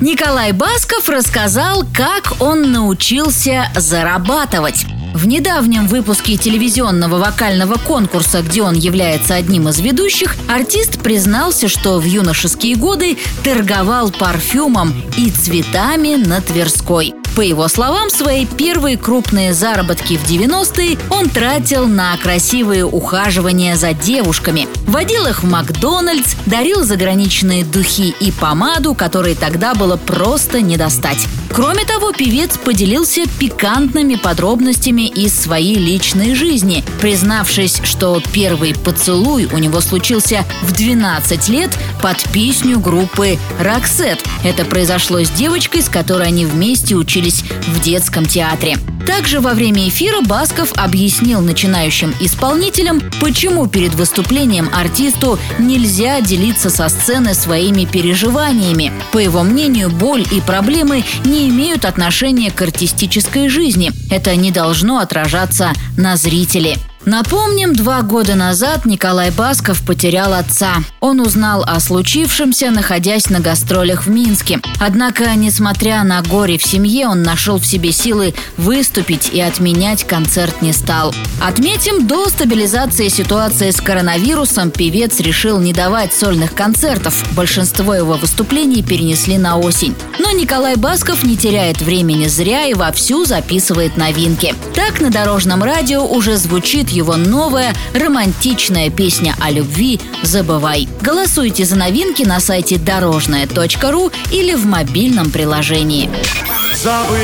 Николай Басков рассказал, как он научился зарабатывать. В недавнем выпуске телевизионного вокального конкурса, где он является одним из ведущих, артист признался, что в юношеские годы торговал парфюмом и цветами на Тверской. По его словам, свои первые крупные заработки в 90-е он тратил на красивые ухаживания за девушками. Водил их в Макдональдс, дарил заграничные духи и помаду, которые тогда было просто не достать. Кроме того, певец поделился пикантными подробностями из своей личной жизни, признавшись, что первый поцелуй у него случился в 12 лет под песню группы «Роксет». Это произошло с девочкой, с которой они вместе учились в детском театре. Также во время эфира Басков объяснил начинающим исполнителям, почему перед выступлением артисту нельзя делиться со сцены своими переживаниями. По его мнению, боль и проблемы не имеют отношения к артистической жизни. Это не должно отражаться на зрителе. Напомним, два года назад Николай Басков потерял отца. Он узнал о случившемся, находясь на гастролях в Минске. Однако, несмотря на горе в семье, он нашел в себе силы выступить и отменять концерт не стал. Отметим, до стабилизации ситуации с коронавирусом певец решил не давать сольных концертов. Большинство его выступлений перенесли на осень. Но Николай Басков не теряет времени зря и вовсю записывает новинки. Так на Дорожном радио уже звучит его новая романтичная песня о любви «Забывай». Голосуйте за новинки на сайте дорожная.ру или в мобильном приложении. Забывай,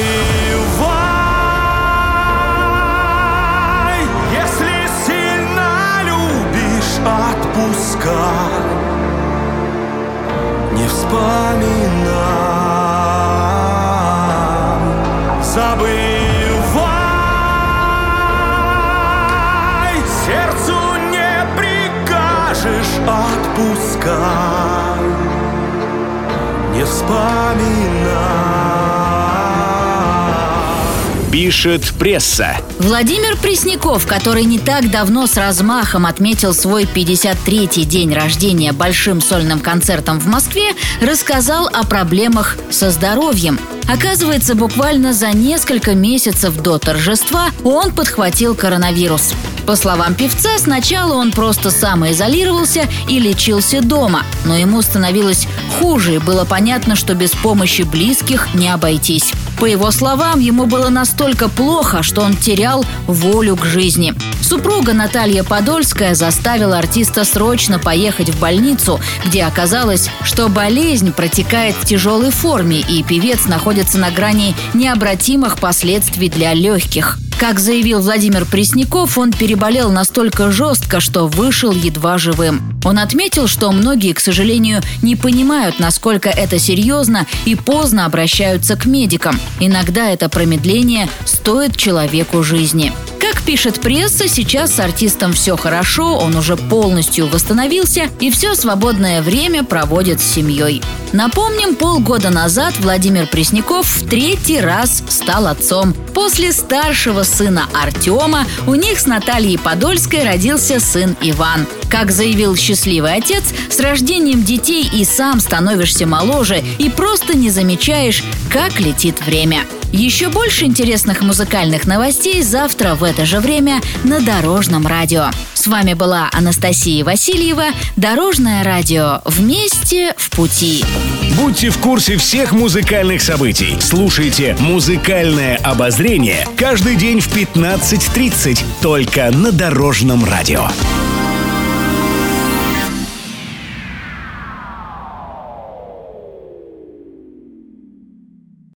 если сильно любишь, отпускай, не вспоминай, забывай. Пишет пресса. Владимир Пресняков, который не так давно с размахом отметил свой 53-й день рождения большим сольным концертом в Москве, рассказал о проблемах со здоровьем. Оказывается, буквально за несколько месяцев до торжества он подхватил коронавирус. По словам певца, сначала он просто самоизолировался и лечился дома, но ему становилось хуже, и было понятно, что без помощи близких не обойтись. По его словам, ему было настолько плохо, что он терял волю к жизни. Супруга Наталья Подольская заставила артиста срочно поехать в больницу, где оказалось, что болезнь протекает в тяжелой форме, и певец находится на грани необратимых последствий для легких. Как заявил Владимир Пресняков, он переболел настолько жестко, что вышел едва живым. Он отметил, что многие, к сожалению, не понимают, насколько это серьезно и поздно обращаются к медикам. Иногда это промедление стоит человеку жизни. Пишет пресса, сейчас с артистом все хорошо, он уже полностью восстановился и все свободное время проводит с семьей. Напомним, полгода назад Владимир Пресняков в третий раз стал отцом. После старшего сына Артема у них с Натальей Подольской родился сын Иван. Как заявил счастливый отец, с рождением детей и сам становишься моложе и просто не замечаешь, как летит время. Еще больше интересных музыкальных новостей завтра в это же время на Дорожном радио. С вами была Анастасия Васильева. Дорожное радио. Вместе в пути. Будьте в курсе всех музыкальных событий. Слушайте «Музыкальное обозрение» каждый день в 15.30 только на Дорожном радио.